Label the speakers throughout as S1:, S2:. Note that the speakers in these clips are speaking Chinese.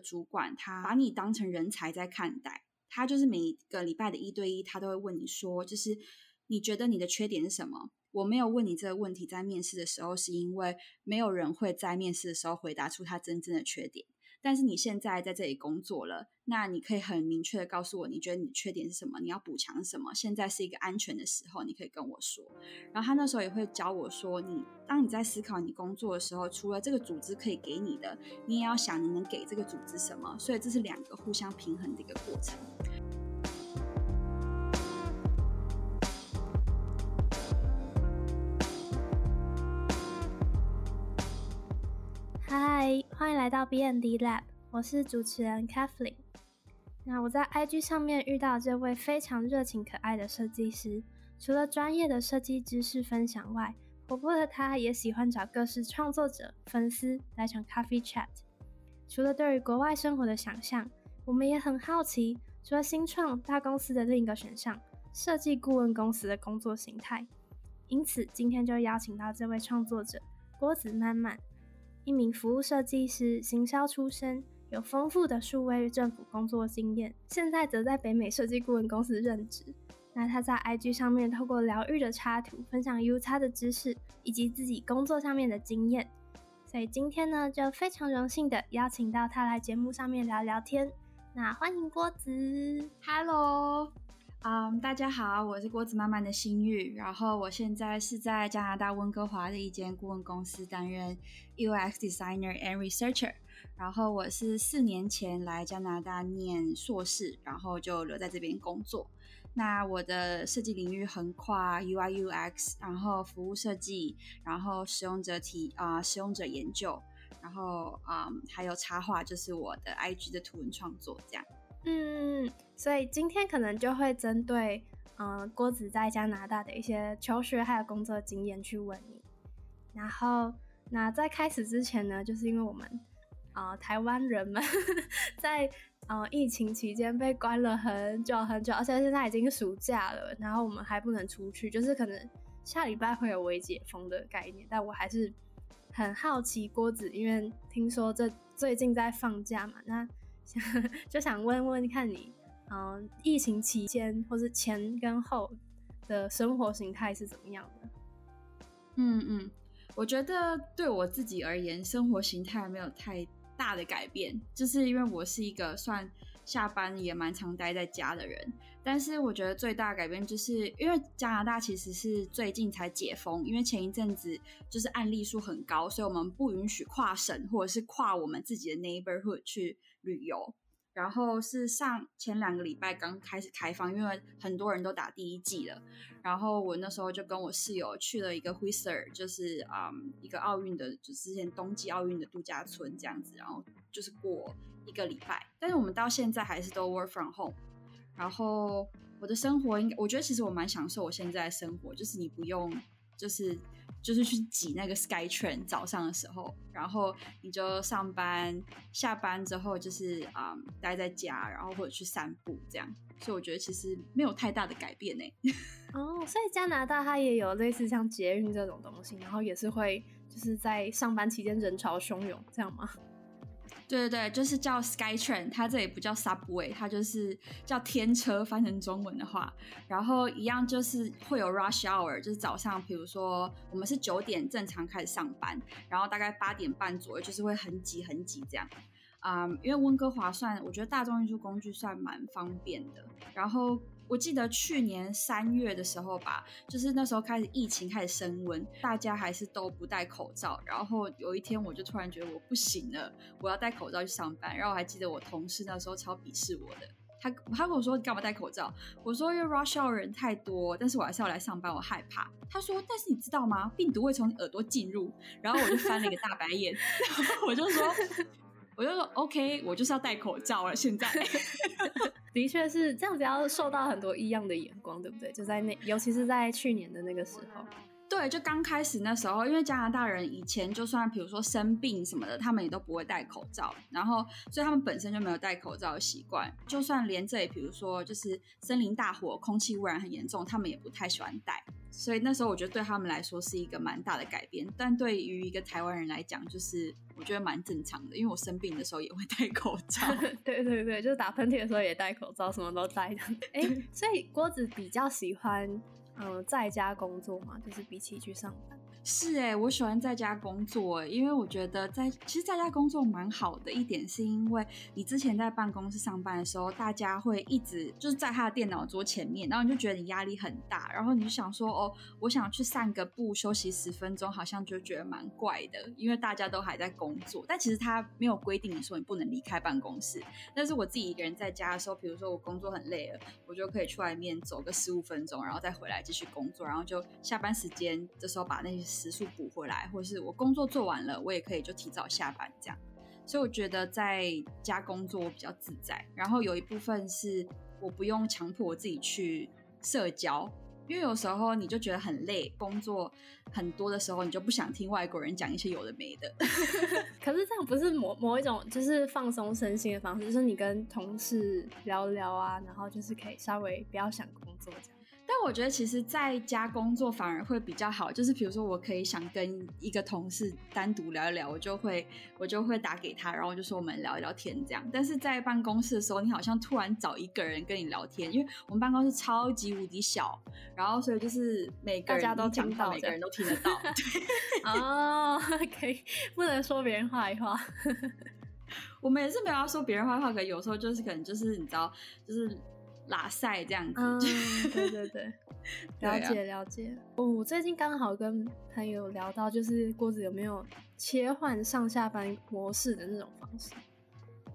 S1: 主管，他把你当成人才在看待，他就是每一个礼拜的一对一，他都会问你说，就是你觉得你的缺点是什么？我没有问你这个问题，在面试的时候，是因为没有人会在面试的时候回答出他真正的缺点。但是你现在在这里工作了，那你可以很明确的告诉我，你觉得你的缺点是什么？你要补强什么？现在是一个安全的时候，你可以跟我说。然后他那时候也会教我说，你当你在思考你工作的时候，除了这个组织可以给你的，你也要想你能给这个组织什么。所以这是两个互相平衡的一个过程。
S2: 欢迎来到 B N D Lab，我是主持人 Kathleen。那我在 IG 上面遇到这位非常热情可爱的设计师，除了专业的设计知识分享外，活泼的他也喜欢找各式创作者、粉丝来场 Coffee Chat。除了对于国外生活的想象，我们也很好奇，除了新创大公司的另一个选项——设计顾问公司的工作形态。因此，今天就邀请到这位创作者郭子曼曼。一名服务设计师，行销出身，有丰富的数位政府工作经验，现在则在北美设计顾问公司任职。那他在 IG 上面透过疗愈的插图，分享 U 差的知识以及自己工作上面的经验。所以今天呢，就非常荣幸的邀请到他来节目上面聊聊天。那欢迎郭子
S1: ，Hello。嗯，大家好，我是郭子妈妈的心玉，然后我现在是在加拿大温哥华的一间顾问公司担任 UX designer and researcher，然后我是四年前来加拿大念硕士，然后就留在这边工作。那我的设计领域横跨 UI UX，然后服务设计，然后使用者体啊使用者研究，然后啊还有插画，就是我的 IG 的图文创作这样。
S2: 嗯，所以今天可能就会针对，嗯，郭子在加拿大的一些求学还有工作经验去问你。然后，那在开始之前呢，就是因为我们，啊，台湾人们 在，呃，疫情期间被关了很久很久，而且现在已经暑假了，然后我们还不能出去，就是可能下礼拜会有微解封的概念。但我还是很好奇郭子，因为听说这最近在放假嘛，那。就想问问看你，嗯，疫情期间或是前跟后的生活形态是怎么样的？
S1: 嗯嗯，我觉得对我自己而言，生活形态没有太大的改变，就是因为我是一个算下班也蛮常待在家的人。但是我觉得最大改变，就是因为加拿大其实是最近才解封，因为前一阵子就是案例数很高，所以我们不允许跨省或者是跨我们自己的 neighborhood 去。旅游，然后是上前两个礼拜刚开始开放，因为很多人都打第一季了。然后我那时候就跟我室友去了一个 Whistler，就是嗯一个奥运的，就之前冬季奥运的度假村这样子。然后就是过一个礼拜，但是我们到现在还是都 work from home。然后我的生活应该，我觉得其实我蛮享受我现在生活，就是你不用。就是就是去挤那个 Sky Train 早上的时候，然后你就上班，下班之后就是啊待在家，然后或者去散步这样。所以我觉得其实没有太大的改变呢。
S2: 哦，所以加拿大它也有类似像捷运这种东西，然后也是会就是在上班期间人潮汹涌这样吗？
S1: 对对对，就是叫 SkyTrain，它这里不叫 Subway，它就是叫天车，翻成中文的话，然后一样就是会有 Rush Hour，就是早上，比如说我们是九点正常开始上班，然后大概八点半左右就是会很挤很挤这样。啊，因为温哥华算，我觉得大众运输工具算蛮方便的。然后我记得去年三月的时候吧，就是那时候开始疫情开始升温，大家还是都不戴口罩。然后有一天我就突然觉得我不行了，我要戴口罩去上班。然后我还记得我同事那时候超鄙视我的，他他跟我说你干嘛戴口罩？我说因为 rush hour 人太多，但是我还是要来上班，我害怕。他说但是你知道吗？病毒会从你耳朵进入。然后我就翻了一个大白眼，然后我就说。我就说 OK，我就是要戴口罩了。现在
S2: 的确是这样子，要受到很多异样的眼光，对不对？就在那，尤其是在去年的那个时候。
S1: 对，就刚开始那时候，因为加拿大人以前就算比如说生病什么的，他们也都不会戴口罩，然后所以他们本身就没有戴口罩的习惯。就算连这里，比如说就是森林大火，空气污染很严重，他们也不太喜欢戴。所以那时候我觉得对他们来说是一个蛮大的改变，但对于一个台湾人来讲，就是我觉得蛮正常的，因为我生病的时候也会戴口罩。
S2: 对对对，就是打喷嚏的时候也戴口罩，什么都戴的。哎，所以郭子比较喜欢。嗯，在家工作嘛，就是比起去上班。
S1: 是哎，我喜欢在家工作，因为我觉得在其实在家工作蛮好的一点，是因为你之前在办公室上班的时候，大家会一直就是在他的电脑桌前面，然后你就觉得你压力很大，然后你就想说哦，我想去散个步，休息十分钟，好像就觉得蛮怪的，因为大家都还在工作。但其实他没有规定你说你不能离开办公室，但是我自己一个人在家的时候，比如说我工作很累了，我就可以去外面走个十五分钟，然后再回来继续工作，然后就下班时间的时候把那些。时速补回来，或是我工作做完了，我也可以就提早下班这样。所以我觉得在家工作我比较自在。然后有一部分是我不用强迫我自己去社交，因为有时候你就觉得很累，工作很多的时候，你就不想听外国人讲一些有的没的。
S2: 可是这样不是某某一种就是放松身心的方式，就是你跟同事聊聊啊，然后就是可以稍微不要想工作这样。
S1: 但我觉得其实在家工作反而会比较好，就是比如说我可以想跟一个同事单独聊一聊，我就会我就会打给他，然后就说我们聊一聊天这样。但是在办公室的时候，你好像突然找一个人跟你聊天，因为我们办公室超级无敌小，然后所以就是每个人
S2: 都听到，
S1: 每个人都听得到。
S2: 哦，可以不能说别人坏话。
S1: 我们也是没有要说别人坏话，可有时候就是可能就是你知道，就是。拉塞这样子，
S2: 对对对，了解了解。哦，我最近刚好跟朋友聊到，就是郭子有没有切换上下班模式的那种方式？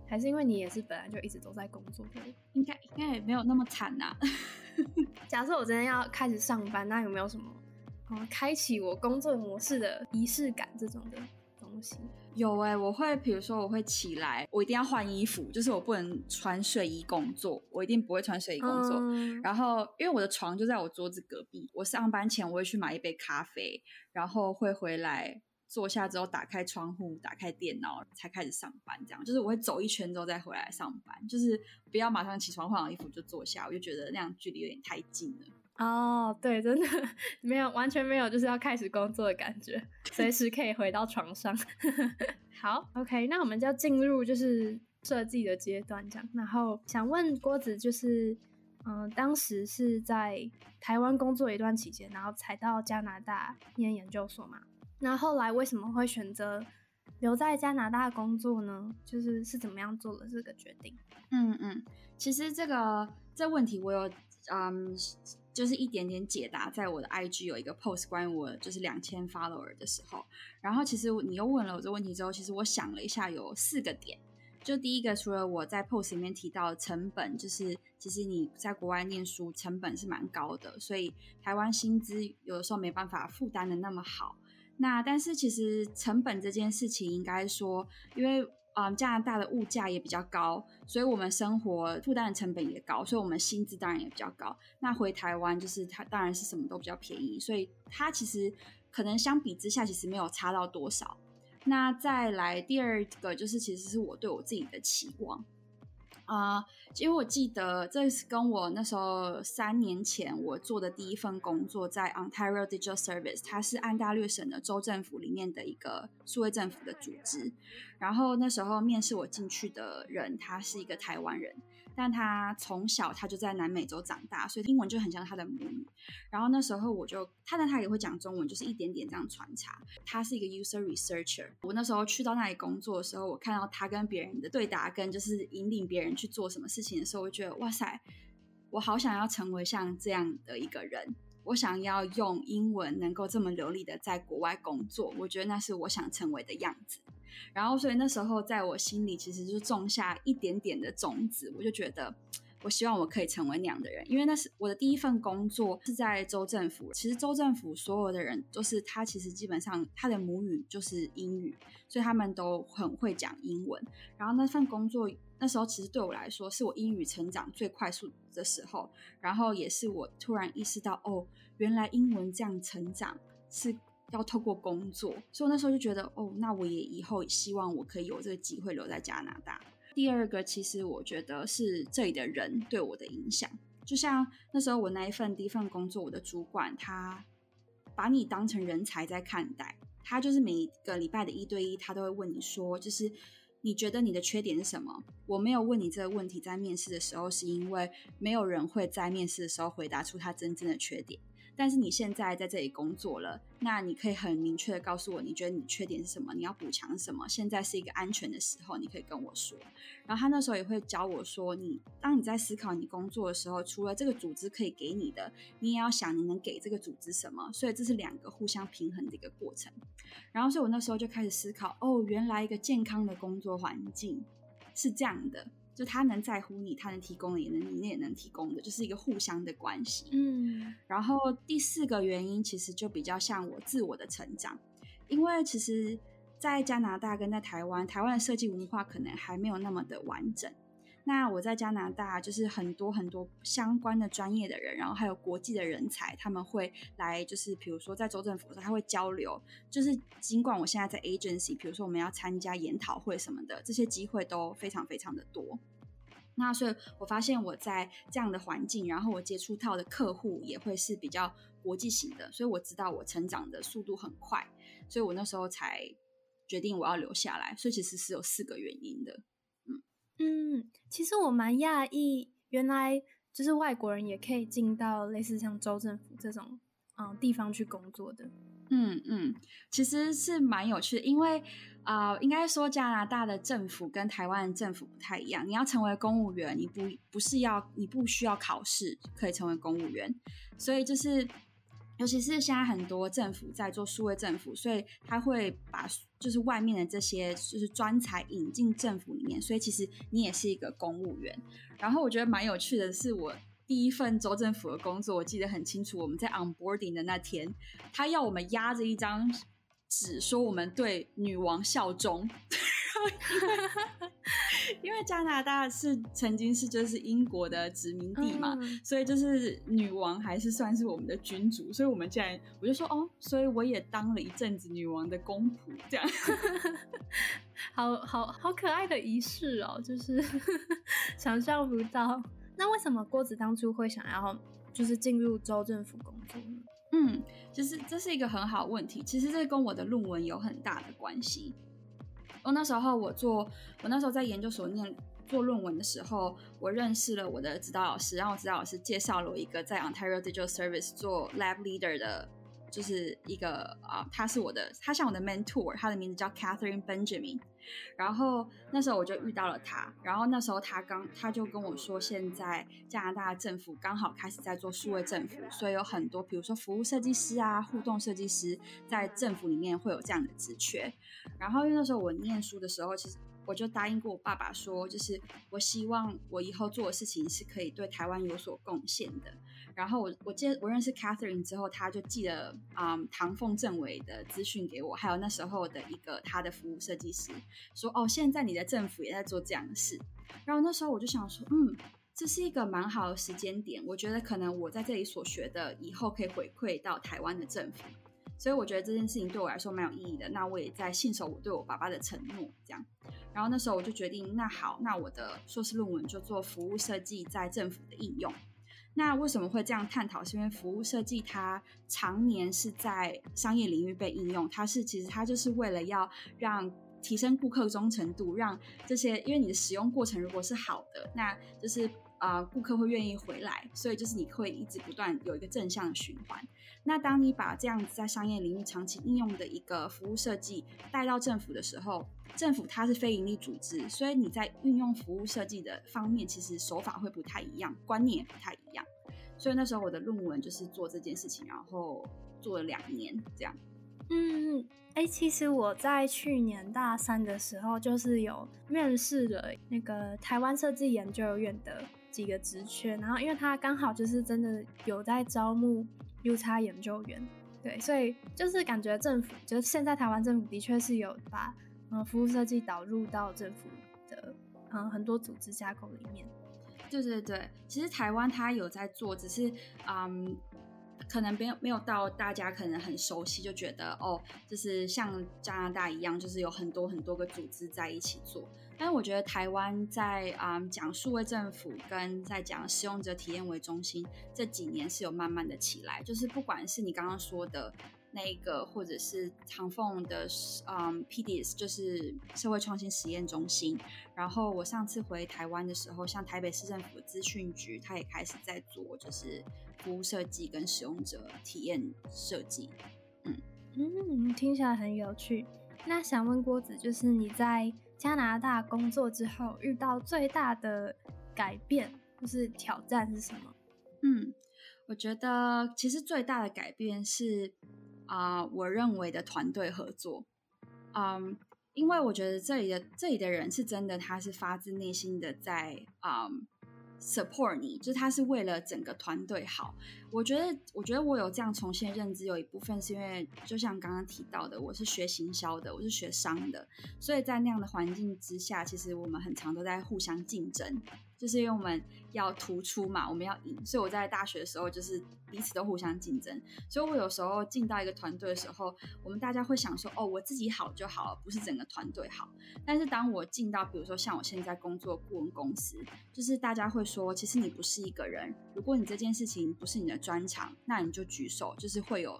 S2: 还是因为你也是本来就一直都在工作的？
S1: 应该应该也没有那么惨呐。
S2: 假设我真的要开始上班，那有没有什么嗯，开启我工作模式的仪式感这种的东西？
S1: 有哎，我会，比如说我会起来，我一定要换衣服，就是我不能穿睡衣工作，我一定不会穿睡衣工作。然后，因为我的床就在我桌子隔壁，我上班前我会去买一杯咖啡，然后会回来坐下之后打开窗户，打开电脑才开始上班。这样就是我会走一圈之后再回来上班，就是不要马上起床换好衣服就坐下，我就觉得那样距离有点太近了。
S2: 哦，对，真的 没有，完全没有，就是要开始工作的感觉，随时可以回到床上。好，OK，那我们就进入就是设计的阶段，这样。然后想问郭子，就是嗯，当时是在台湾工作一段期间，然后才到加拿大念研究所嘛？那后来为什么会选择留在加拿大工作呢？就是是怎么样做了这个决定？
S1: 嗯嗯，其实这个这问题我有嗯。就是一点点解答，在我的 IG 有一个 post 关于我就是两千 follower 的时候，然后其实你又问了我这个问题之后，其实我想了一下，有四个点。就第一个，除了我在 post 里面提到成本，就是其实你在国外念书成本是蛮高的，所以台湾薪资有的时候没办法负担的那么好。那但是其实成本这件事情，应该说，因为嗯，加拿大的物价也比较高，所以我们生活负担的成本也高，所以我们薪资当然也比较高。那回台湾就是它当然是什么都比较便宜，所以它其实可能相比之下其实没有差到多少。那再来第二个就是其实是我对我自己的期望。啊，因为我记得这是跟我那时候三年前我做的第一份工作，在 Ontario Digital Service，它是安大略省的州政府里面的一个数位政府的组织。然后那时候面试我进去的人，他是一个台湾人。但他从小他就在南美洲长大，所以英文就很像他的母语。然后那时候我就，他但他也会讲中文，就是一点点这样穿插。他是一个 user researcher。我那时候去到那里工作的时候，我看到他跟别人的对答，跟就是引领别人去做什么事情的时候，我觉得哇塞，我好想要成为像这样的一个人。我想要用英文能够这么流利的在国外工作，我觉得那是我想成为的样子。然后，所以那时候在我心里其实就种下一点点的种子，我就觉得我希望我可以成为那样的人，因为那是我的第一份工作是在州政府。其实州政府所有的人都是他，其实基本上他的母语就是英语，所以他们都很会讲英文。然后那份工作那时候其实对我来说是我英语成长最快速的时候，然后也是我突然意识到哦，原来英文这样成长。是要透过工作，所以我那时候就觉得，哦，那我也以后希望我可以有这个机会留在加拿大。第二个，其实我觉得是这里的人对我的影响，就像那时候我那一份第一份工作，我的主管他把你当成人才在看待，他就是每一个礼拜的一对一，他都会问你说，就是你觉得你的缺点是什么？我没有问你这个问题，在面试的时候，是因为没有人会在面试的时候回答出他真正的缺点。但是你现在在这里工作了，那你可以很明确的告诉我，你觉得你缺点是什么？你要补强什么？现在是一个安全的时候，你可以跟我说。然后他那时候也会教我说，你当你在思考你工作的时候，除了这个组织可以给你的，你也要想你能给这个组织什么。所以这是两个互相平衡的一个过程。然后所以我那时候就开始思考，哦，原来一个健康的工作环境是这样的。就他能在乎你，他能提供的也能，你也能提供的，就是一个互相的关系。
S2: 嗯，
S1: 然后第四个原因其实就比较像我自我的成长，因为其实，在加拿大跟在台湾，台湾的设计文化可能还没有那么的完整。那我在加拿大，就是很多很多相关的专业的人，然后还有国际的人才，他们会来，就是比如说在州政府的时候，他会交流。就是尽管我现在在 agency，比如说我们要参加研讨会什么的，这些机会都非常非常的多。那所以我发现我在这样的环境，然后我接触到的客户也会是比较国际型的，所以我知道我成长的速度很快，所以我那时候才决定我要留下来。所以其实是有四个原因的。
S2: 嗯，其实我蛮讶异，原来就是外国人也可以进到类似像州政府这种嗯地方去工作的。
S1: 嗯嗯，其实是蛮有趣的，因为啊，应该说加拿大的政府跟台湾的政府不太一样。你要成为公务员，你不不是要你不需要考试可以成为公务员，所以就是。尤其是现在很多政府在做数位政府，所以他会把就是外面的这些就是专才引进政府里面，所以其实你也是一个公务员。然后我觉得蛮有趣的是，我第一份州政府的工作，我记得很清楚。我们在 onboarding 的那天，他要我们压着一张纸，说我们对女王效忠。因为加拿大是曾经是就是英国的殖民地嘛，所以就是女王还是算是我们的君主，所以我们竟然我就说哦，所以我也当了一阵子女王的公仆，这样，
S2: 好好好可爱的仪式哦，就是 想象不到。那为什么郭子当初会想要就是进入州政府工作呢？
S1: 嗯，就是这是一个很好问题，其实这跟我的论文有很大的关系。我那时候我做，我那时候在研究所念做论文的时候，我认识了我的指导老师，然后指导老师介绍了我一个在 Ontario Digital Service 做 Lab Leader 的，就是一个啊，他是我的，他像我的 mentor，他的名字叫 Catherine Benjamin。然后那时候我就遇到了他，然后那时候他刚他就跟我说，现在加拿大政府刚好开始在做数位政府，所以有很多比如说服务设计师啊、互动设计师在政府里面会有这样的职缺。然后因为那时候我念书的时候，其实。我就答应过我爸爸说，就是我希望我以后做的事情是可以对台湾有所贡献的。然后我我接我认识 Catherine 之后，他就寄了啊唐凤政委的资讯给我，还有那时候的一个他的服务设计师说，哦，现在你的政府也在做这样的事。然后那时候我就想说，嗯，这是一个蛮好的时间点，我觉得可能我在这里所学的以后可以回馈到台湾的政府。所以我觉得这件事情对我来说蛮有意义的。那我也在信守我对我爸爸的承诺，这样。然后那时候我就决定，那好，那我的硕士论文就做服务设计在政府的应用。那为什么会这样探讨？是因为服务设计它常年是在商业领域被应用，它是其实它就是为了要让提升顾客忠诚度，让这些因为你的使用过程如果是好的，那就是啊顾客会愿意回来，所以就是你会一直不断有一个正向的循环。那当你把这样子在商业领域长期应用的一个服务设计带到政府的时候，政府它是非营利组织，所以你在运用服务设计的方面，其实手法会不太一样，观念也不太一样。所以那时候我的论文就是做这件事情，然后做了两年这样。
S2: 嗯，哎，其实我在去年大三的时候，就是有面试了那个台湾设计研究院的几个职缺，然后因为他刚好就是真的有在招募。U 差研究员，对，所以就是感觉政府，就是现在台湾政府的确是有把嗯服务设计导入到政府的嗯很多组织架构里面。
S1: 对对对，其实台湾它有在做，只是嗯可能没有没有到大家可能很熟悉，就觉得哦，就是像加拿大一样，就是有很多很多个组织在一起做。但我觉得台湾在啊讲数位政府跟在讲使用者体验为中心这几年是有慢慢的起来，就是不管是你刚刚说的那个，或者是长凤的嗯 PDS，就是社会创新实验中心。然后我上次回台湾的时候，像台北市政府资讯局，它也开始在做就是服务设计跟使用者体验设计。
S2: 嗯嗯，听起来很有趣。那想问郭子，就是你在加拿大工作之后遇到最大的改变，就是挑战是什么？
S1: 嗯，我觉得其实最大的改变是啊，我认为的团队合作。嗯，因为我觉得这里的这里的人是真的，他是发自内心的在啊。Support 你，就是他是为了整个团队好。我觉得，我觉得我有这样重新认知，有一部分是因为，就像刚刚提到的，我是学行销的，我是学商的，所以在那样的环境之下，其实我们很常都在互相竞争。就是因为我们要突出嘛，我们要赢，所以我在大学的时候就是彼此都互相竞争。所以我有时候进到一个团队的时候，我们大家会想说，哦，我自己好就好了，不是整个团队好。但是当我进到，比如说像我现在工作顾问公司，就是大家会说，其实你不是一个人，如果你这件事情不是你的专长，那你就举手，就是会有，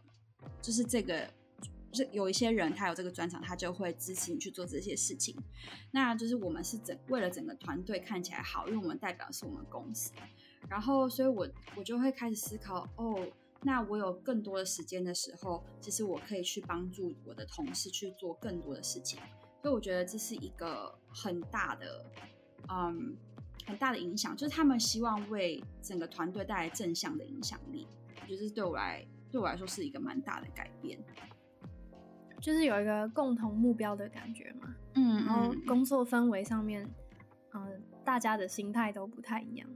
S1: 就是这个。就是有一些人，他有这个专长，他就会支持你去做这些事情。那就是我们是整为了整个团队看起来好，因为我们代表的是我们公司。然后，所以我我就会开始思考，哦，那我有更多的时间的时候，其实我可以去帮助我的同事去做更多的事情。所以我觉得这是一个很大的，嗯，很大的影响，就是他们希望为整个团队带来正向的影响力。我觉得这对我来对我来说是一个蛮大的改变。
S2: 就是有一个共同目标的感觉嘛，
S1: 嗯，
S2: 然后工作氛围上面，嗯，大家的心态都不太一样，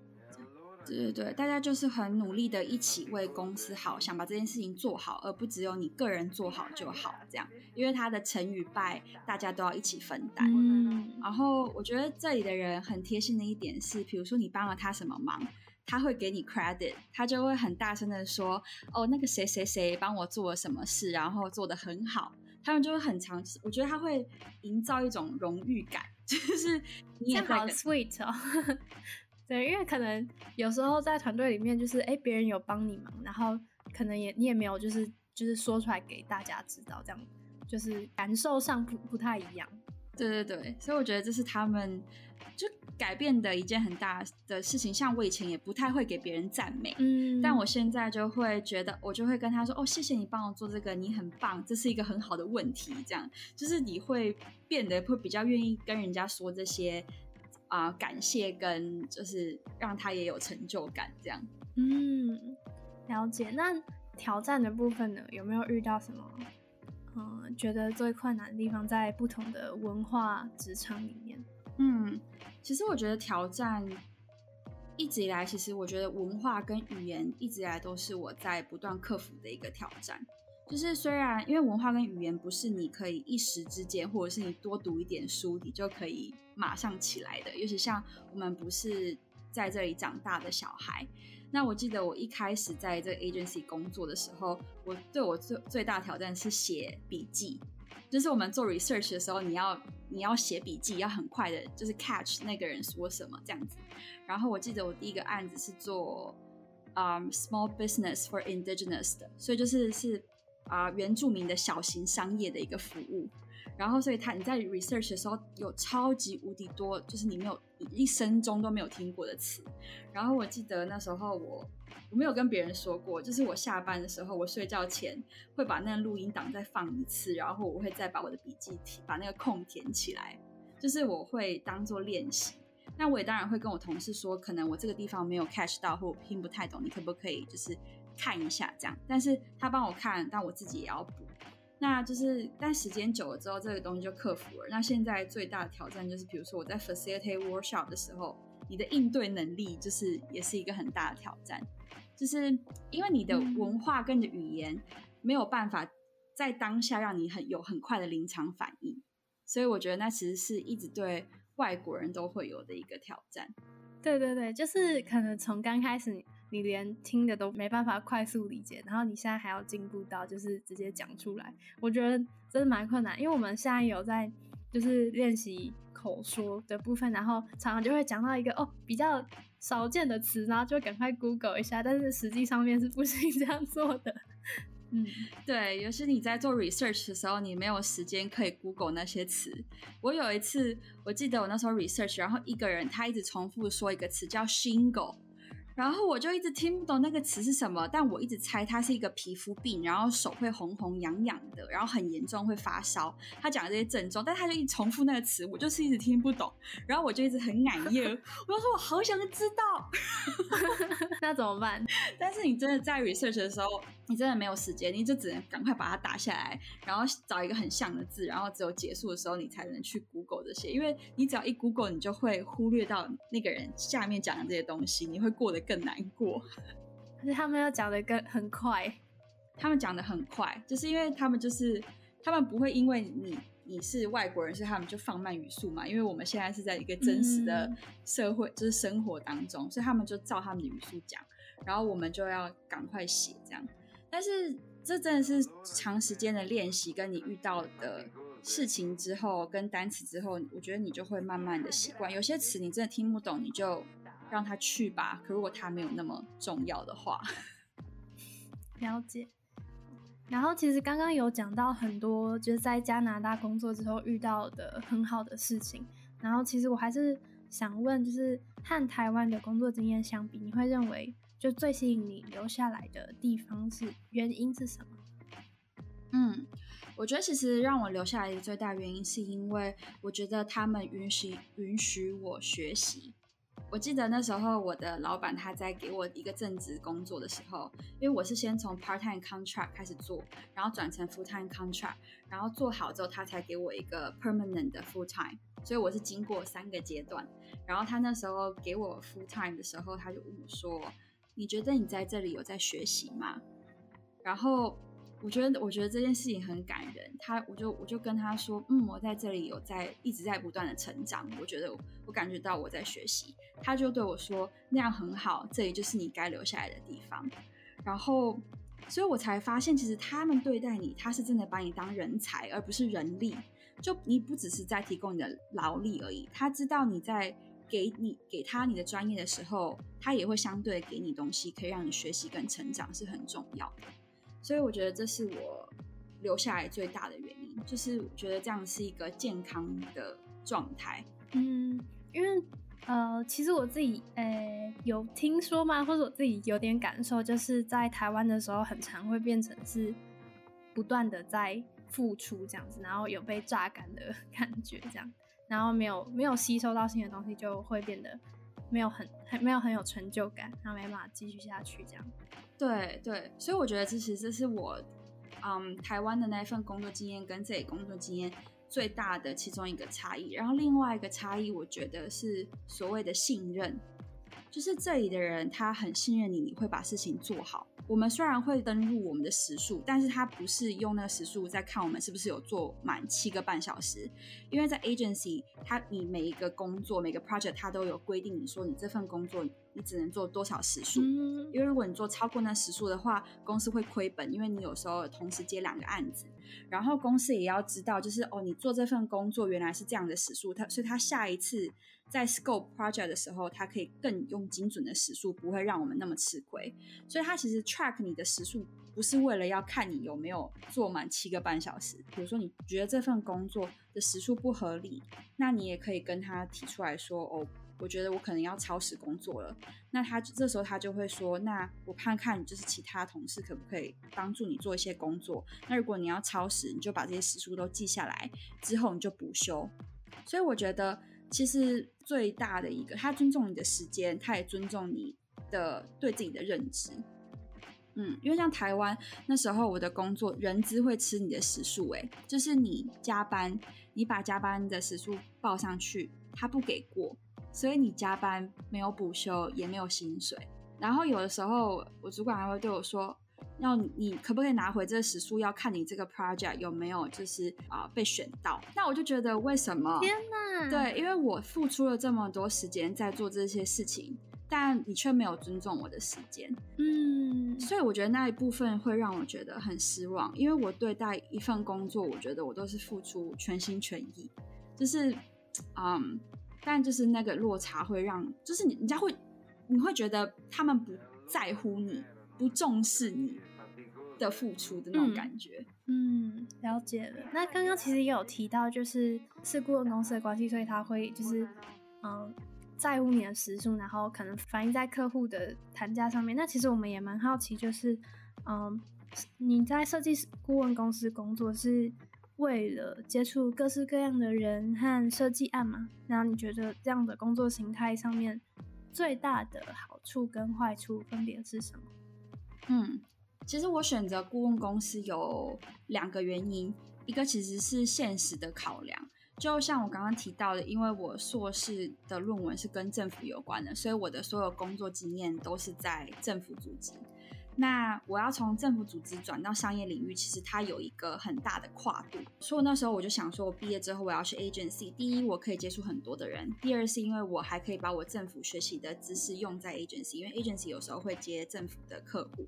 S1: 对对对，大家就是很努力的一起为公司好，想把这件事情做好，而不只有你个人做好就好，这样，因为他的成与败，大家都要一起分担。
S2: 嗯，
S1: 然后我觉得这里的人很贴心的一点是，比如说你帮了他什么忙，他会给你 credit，他就会很大声的说，哦，那个谁谁谁帮我做了什么事，然后做的很好。他们就会很常，我觉得他会营造一种荣誉感，就是你也
S2: 好 sweet 哦。对，因为可能有时候在团队里面，就是哎，别人有帮你忙，然后可能也你也没有，就是就是说出来给大家知道，这样就是感受上不不太一样。
S1: 对对对，所以我觉得这是他们。就改变的一件很大的事情，像我以前也不太会给别人赞美，
S2: 嗯，
S1: 但我现在就会觉得，我就会跟他说，哦，谢谢你帮我做这个，你很棒，这是一个很好的问题，这样就是你会变得会比较愿意跟人家说这些啊，感谢跟就是让他也有成就感，这样，
S2: 嗯，了解。那挑战的部分呢，有没有遇到什么，嗯，觉得最困难的地方在不同的文化职场里面？
S1: 嗯，其实我觉得挑战一直以来，其实我觉得文化跟语言一直以来都是我在不断克服的一个挑战。就是虽然因为文化跟语言不是你可以一时之间，或者是你多读一点书你就可以马上起来的，尤其像我们不是在这里长大的小孩。那我记得我一开始在这个 agency 工作的时候，我对我最最大挑战是写笔记。就是我们做 research 的时候，你要你要写笔记，要很快的，就是 catch 那个人说什么这样子。然后我记得我第一个案子是做啊 small business for indigenous 的，所以就是是啊原住民的小型商业的一个服务。然后，所以他你在 research 的时候有超级无敌多，就是你没有一生中都没有听过的词。然后我记得那时候我我没有跟别人说过，就是我下班的时候，我睡觉前会把那个录音档再放一次，然后我会再把我的笔记填，把那个空填起来，就是我会当做练习。那我也当然会跟我同事说，可能我这个地方没有 catch 到，或我听不太懂，你可不可以就是看一下这样？但是他帮我看，但我自己也要补。那就是，但时间久了之后，这个东西就克服了。那现在最大的挑战就是，比如说我在 facilitate workshop 的时候，你的应对能力就是也是一个很大的挑战，就是因为你的文化跟你的语言没有办法在当下让你很有很快的临场反应，所以我觉得那其实是一直对外国人都会有的一个挑战。
S2: 对对对，就是可能从刚开始你连听的都没办法快速理解，然后你现在还要进步到就是直接讲出来，我觉得真的蛮困难。因为我们现在有在就是练习口说的部分，然后常常就会讲到一个哦比较少见的词，然后就赶快 Google 一下，但是实际上面是不行这样做的。
S1: 嗯，对，尤其你在做 research 的时候，你没有时间可以 Google 那些词。我有一次，我记得我那时候 research，然后一个人他一直重复说一个词叫 single。然后我就一直听不懂那个词是什么，但我一直猜它是一个皮肤病，然后手会红红痒痒的，然后很严重会发烧。他讲的这些症状，但他就一直重复那个词，我就是一直听不懂。然后我就一直很 感热，我就说我好想知道
S2: 那怎么办？
S1: 但是你真的在 research 的时候，你真的没有时间，你就只能赶快把它打下来，然后找一个很像的字，然后只有结束的时候你才能去 Google 这些，因为你只要一 Google，你就会忽略到那个人下面讲的这些东西，你会过得。更难过，
S2: 可是他们要讲的更很快，
S1: 他们讲的很快，就是因为他们就是他们不会因为你你是外国人，所以他们就放慢语速嘛。因为我们现在是在一个真实的社会，就是生活当中，所以他们就照他们的语速讲，然后我们就要赶快写这样。但是这真的是长时间的练习，跟你遇到的事情之后，跟单词之后，我觉得你就会慢慢的习惯。有些词你真的听不懂，你就。让他去吧。可如果他没有那么重要的话，
S2: 了解。然后其实刚刚有讲到很多，就是在加拿大工作之后遇到的很好的事情。然后其实我还是想问，就是和台湾的工作经验相比，你会认为就最吸引你留下来的地方是原因是什么？
S1: 嗯，我觉得其实让我留下来的最大原因是因为我觉得他们允许允许我学习。我记得那时候我的老板他在给我一个正职工作的时候，因为我是先从 part time contract 开始做，然后转成 full time contract，然后做好之后他才给我一个 permanent 的 full time，所以我是经过三个阶段。然后他那时候给我 full time 的时候，他就问我说：“你觉得你在这里有在学习吗？”然后。我觉得，我觉得这件事情很感人。他，我就我就跟他说，嗯，我在这里有在一直在不断的成长。我觉得我感觉到我在学习。他就对我说，那样很好，这里就是你该留下来的地方。然后，所以我才发现，其实他们对待你，他是真的把你当人才，而不是人力。就你不只是在提供你的劳力而已，他知道你在给你给他你的专业的时候，他也会相对给你东西，可以让你学习跟成长，是很重要的。所以我觉得这是我留下来最大的原因，就是我觉得这样是一个健康的状态。
S2: 嗯，因为呃，其实我自己呃有听说嘛，或者我自己有点感受，就是在台湾的时候，很常会变成是不断的在付出这样子，然后有被榨干的 感觉，这样，然后没有没有吸收到新的东西，就会变得没有很很没有很有成就感，然后没办法继续下去这样。
S1: 对对，所以我觉得其实这是我，嗯，台湾的那一份工作经验跟这里工作经验最大的其中一个差异。然后另外一个差异，我觉得是所谓的信任，就是这里的人他很信任你，你会把事情做好。我们虽然会登入我们的时数，但是他不是用那个时数在看我们是不是有做满七个半小时，因为在 agency，他你每一个工作每个 project，他都有规定，你说你这份工作你只能做多少时数，因为如果你做超过那时数的话，公司会亏本，因为你有时候同时接两个案子，然后公司也要知道，就是哦，你做这份工作原来是这样的时数，他所以他下一次。在 scope project 的时候，它可以更用精准的时数，不会让我们那么吃亏。所以它其实 track 你的时数，不是为了要看你有没有做满七个半小时。比如说你觉得这份工作的时数不合理，那你也可以跟他提出来说：“哦，我觉得我可能要超时工作了。”那他这时候他就会说：“那我看看就是其他同事可不可以帮助你做一些工作。那如果你要超时，你就把这些时数都记下来，之后你就补休。”所以我觉得。其实最大的一个，他尊重你的时间，他也尊重你的对自己的认知。嗯，因为像台湾那时候，我的工作人资会吃你的时数，哎，就是你加班，你把加班的时数报上去，他不给过，所以你加班没有补休，也没有薪水。然后有的时候，我主管还会对我说。要你可不可以拿回这个时数？要看你这个 project 有没有就是啊被选到。那我就觉得为什么？
S2: 天哪！
S1: 对，因为我付出了这么多时间在做这些事情，但你却没有尊重我的时间，
S2: 嗯，
S1: 所以我觉得那一部分会让我觉得很失望，因为我对待一份工作，我觉得我都是付出全心全意，就是，嗯，但就是那个落差会让，就是你人家会，你会觉得他们不在乎你，不重视你的付出的那种感觉，
S2: 嗯，了解了。那刚刚其实也有提到，就是是顾问公司的关系，所以他会就是，嗯。在乎你的时数，然后可能反映在客户的谈价上面。那其实我们也蛮好奇，就是，嗯，你在设计顾问公司工作是为了接触各式各样的人和设计案吗？然后你觉得这样的工作形态上面最大的好处跟坏处分别是什么？
S1: 嗯，其实我选择顾问公司有两个原因，一个其实是现实的考量。就像我刚刚提到的，因为我硕士的论文是跟政府有关的，所以我的所有工作经验都是在政府组织。那我要从政府组织转到商业领域，其实它有一个很大的跨度。所以那时候我就想说，我毕业之后我要去 agency。第一，我可以接触很多的人；第二，是因为我还可以把我政府学习的知识用在 agency，因为 agency 有时候会接政府的客户。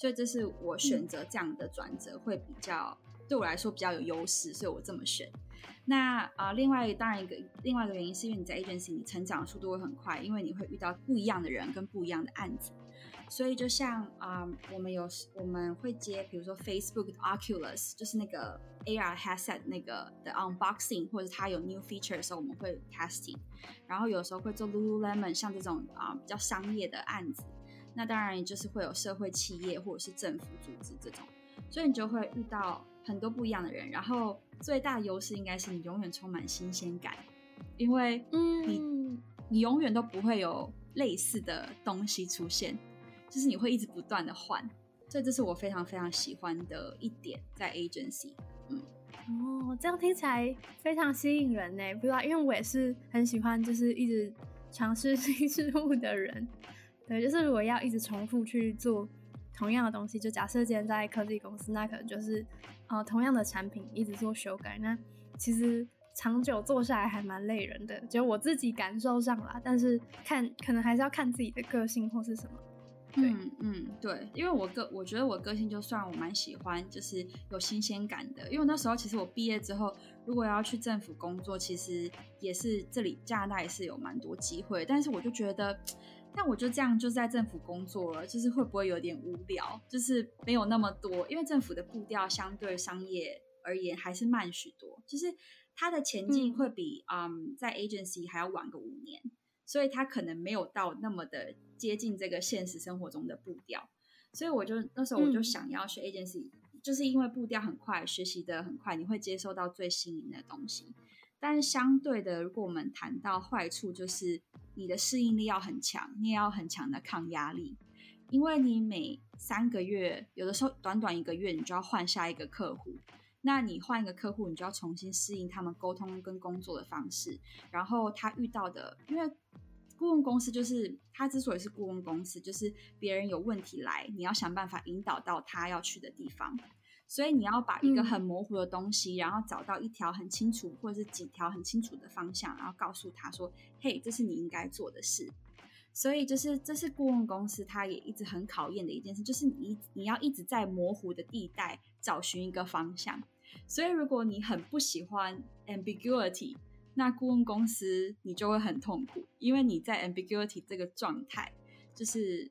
S1: 所以这是我选择这样的转折会比较对我来说比较有优势，所以我这么选。那啊，另外当然一个另外一个原因是因为你在 agency，你成长速度会很快，因为你会遇到不一样的人跟不一样的案子。所以就像啊，我们有我们会接，比如说 Facebook 的 Oculus，就是那个 AR headset 那个的 unboxing，或者它有 new feature 的时候，我们会 testing。然后有时候会做 Lululemon，像这种啊比较商业的案子。那当然就是会有社会企业或者是政府组织这种，所以你就会遇到。很多不一样的人，然后最大的优势应该是你永远充满新鲜感，因为你你永远都不会有类似的东西出现，就是你会一直不断的换，所以这是我非常非常喜欢的一点在 agency。嗯，
S2: 哦，这样听起来非常吸引人呢，不知道因为我也是很喜欢就是一直尝试 新事物的人，对，就是如果要一直重复去做。同样的东西，就假设今天在科技公司，那可能就是呃同样的产品一直做修改，那其实长久做下来还蛮累人的，就我自己感受上啦。但是看可能还是要看自己的个性或是什么。
S1: 嗯嗯，对，因为我个我觉得我个性就算我蛮喜欢，就是有新鲜感的。因为那时候其实我毕业之后，如果要去政府工作，其实也是这里加拿大也是有蛮多机会，但是我就觉得。但我就这样就在政府工作了，就是会不会有点无聊？就是没有那么多，因为政府的步调相对商业而言还是慢许多，就是它的前进会比嗯在 agency 还要晚个五年，所以它可能没有到那么的接近这个现实生活中的步调。所以我就那时候我就想要学 agency，就是因为步调很快，学习的很快，你会接受到最新颖的东西。但是相对的，如果我们谈到坏处，就是你的适应力要很强，你也要很强的抗压力，因为你每三个月，有的时候短短一个月，你就要换下一个客户。那你换一个客户，你就要重新适应他们沟通跟工作的方式，然后他遇到的，因为顾问公司就是他之所以是顾问公司，就是别人有问题来，你要想办法引导到他要去的地方。所以你要把一个很模糊的东西，然后找到一条很清楚或者是几条很清楚的方向，然后告诉他说：“嘿，这是你应该做的事。”所以就是这是顾问公司他也一直很考验的一件事，就是你你要一直在模糊的地带找寻一个方向。所以如果你很不喜欢 ambiguity，那顾问公司你就会很痛苦，因为你在 ambiguity 这个状态，就是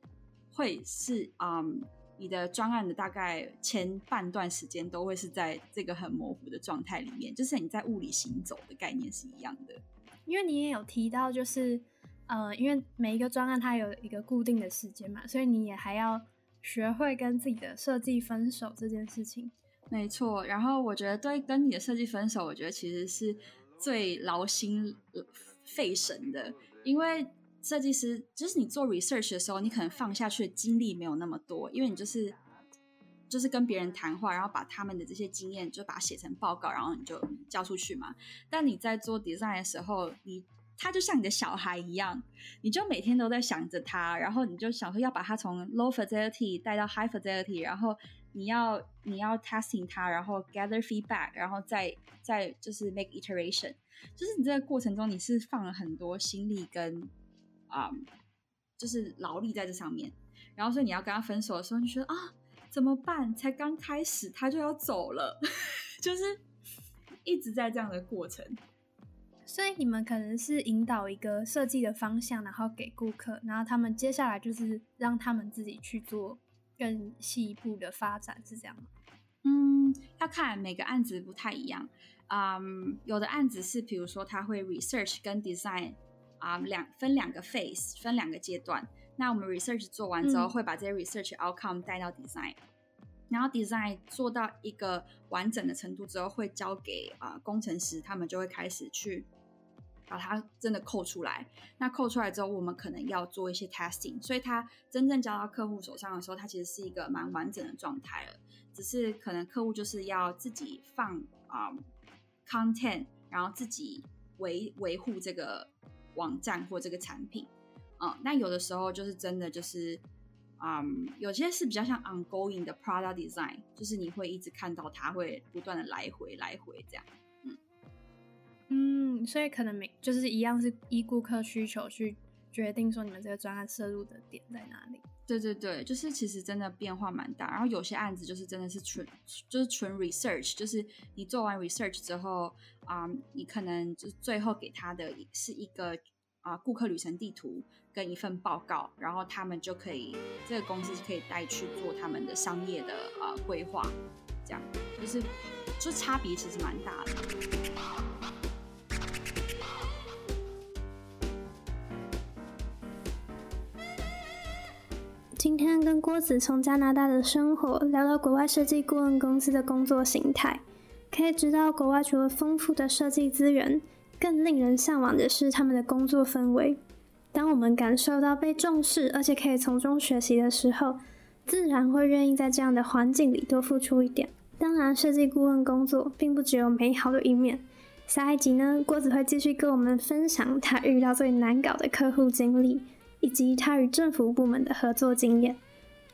S1: 会是嗯。你的专案的大概前半段时间都会是在这个很模糊的状态里面，就是你在物理行走的概念是一样的。
S2: 因为你也有提到，就是呃，因为每一个专案它有一个固定的时间嘛，所以你也还要学会跟自己的设计分手这件事情。
S1: 没错，然后我觉得对跟你的设计分手，我觉得其实是最劳心费神的，因为。设计师就是你做 research 的时候，你可能放下去的精力没有那么多，因为你就是就是跟别人谈话，然后把他们的这些经验就把它写成报告，然后你就交出去嘛。但你在做 design 的时候，你他就像你的小孩一样，你就每天都在想着他，然后你就想说要把他从 low fidelity 带到 high fidelity，然后你要你要 testing 他，然后 gather feedback，然后再再就是 make iteration，就是你这个过程中你是放了很多心力跟。啊，就是劳力在这上面，然后所以你要跟他分手的时候，你觉得啊怎么办？才刚开始他就要走了，就是一直在这样的过程。
S2: 所以你们可能是引导一个设计的方向，然后给顾客，然后他们接下来就是让他们自己去做更细一步的发展，是这样吗？
S1: 嗯，要看每个案子不太一样。嗯，有的案子是，比如说他会 research 跟 design 啊两分两个 phase，分两个阶段。那我们 research 做完之后，会把这些 research outcome 带到 design，然后 design 做到一个完整的程度之后，会交给啊工程师，他们就会开始去。把它真的扣出来，那扣出来之后，我们可能要做一些 testing，所以它真正交到客户手上的时候，它其实是一个蛮完整的状态了。只是可能客户就是要自己放啊 content，然后自己维维护这个网站或这个产品，嗯，那有的时候就是真的就是，嗯，有些是比较像 ongoing 的 product design，就是你会一直看到它会不断的来回来回这样。
S2: 嗯，所以可能每就是一样是依顾客需求去决定说你们这个专案摄入的点在哪里。
S1: 对对对，就是其实真的变化蛮大。然后有些案子就是真的是纯就是纯 research，就是你做完 research 之后啊，你可能就最后给他的是一个啊顾客旅程地图跟一份报告，然后他们就可以这个公司可以带去做他们的商业的呃规划，这样就是就差别其实蛮大的。
S2: 今天跟郭子从加拿大的生活聊到国外设计顾问公司的工作形态，可以知道国外除了丰富的设计资源，更令人向往的是他们的工作氛围。当我们感受到被重视，而且可以从中学习的时候，自然会愿意在这样的环境里多付出一点。当然，设计顾问工作并不只有美好的一面。下一集呢，郭子会继续跟我们分享他遇到最难搞的客户经历。以及他与政府部门的合作经验。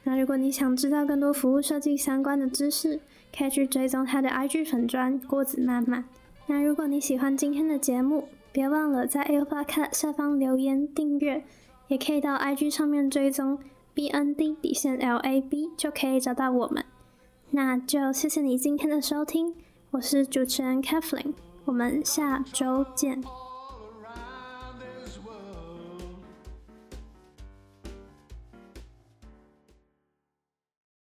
S2: 那如果你想知道更多服务设计相关的知识，可以去追踪他的 IG 粉砖郭子漫漫。那如果你喜欢今天的节目，别忘了在 Apple Podcast 下方留言订阅，也可以到 IG 上面追踪 BND 底线 LAB 就可以找到我们。那就谢谢你今天的收听，我是主持人 Kathleen，我们下周见。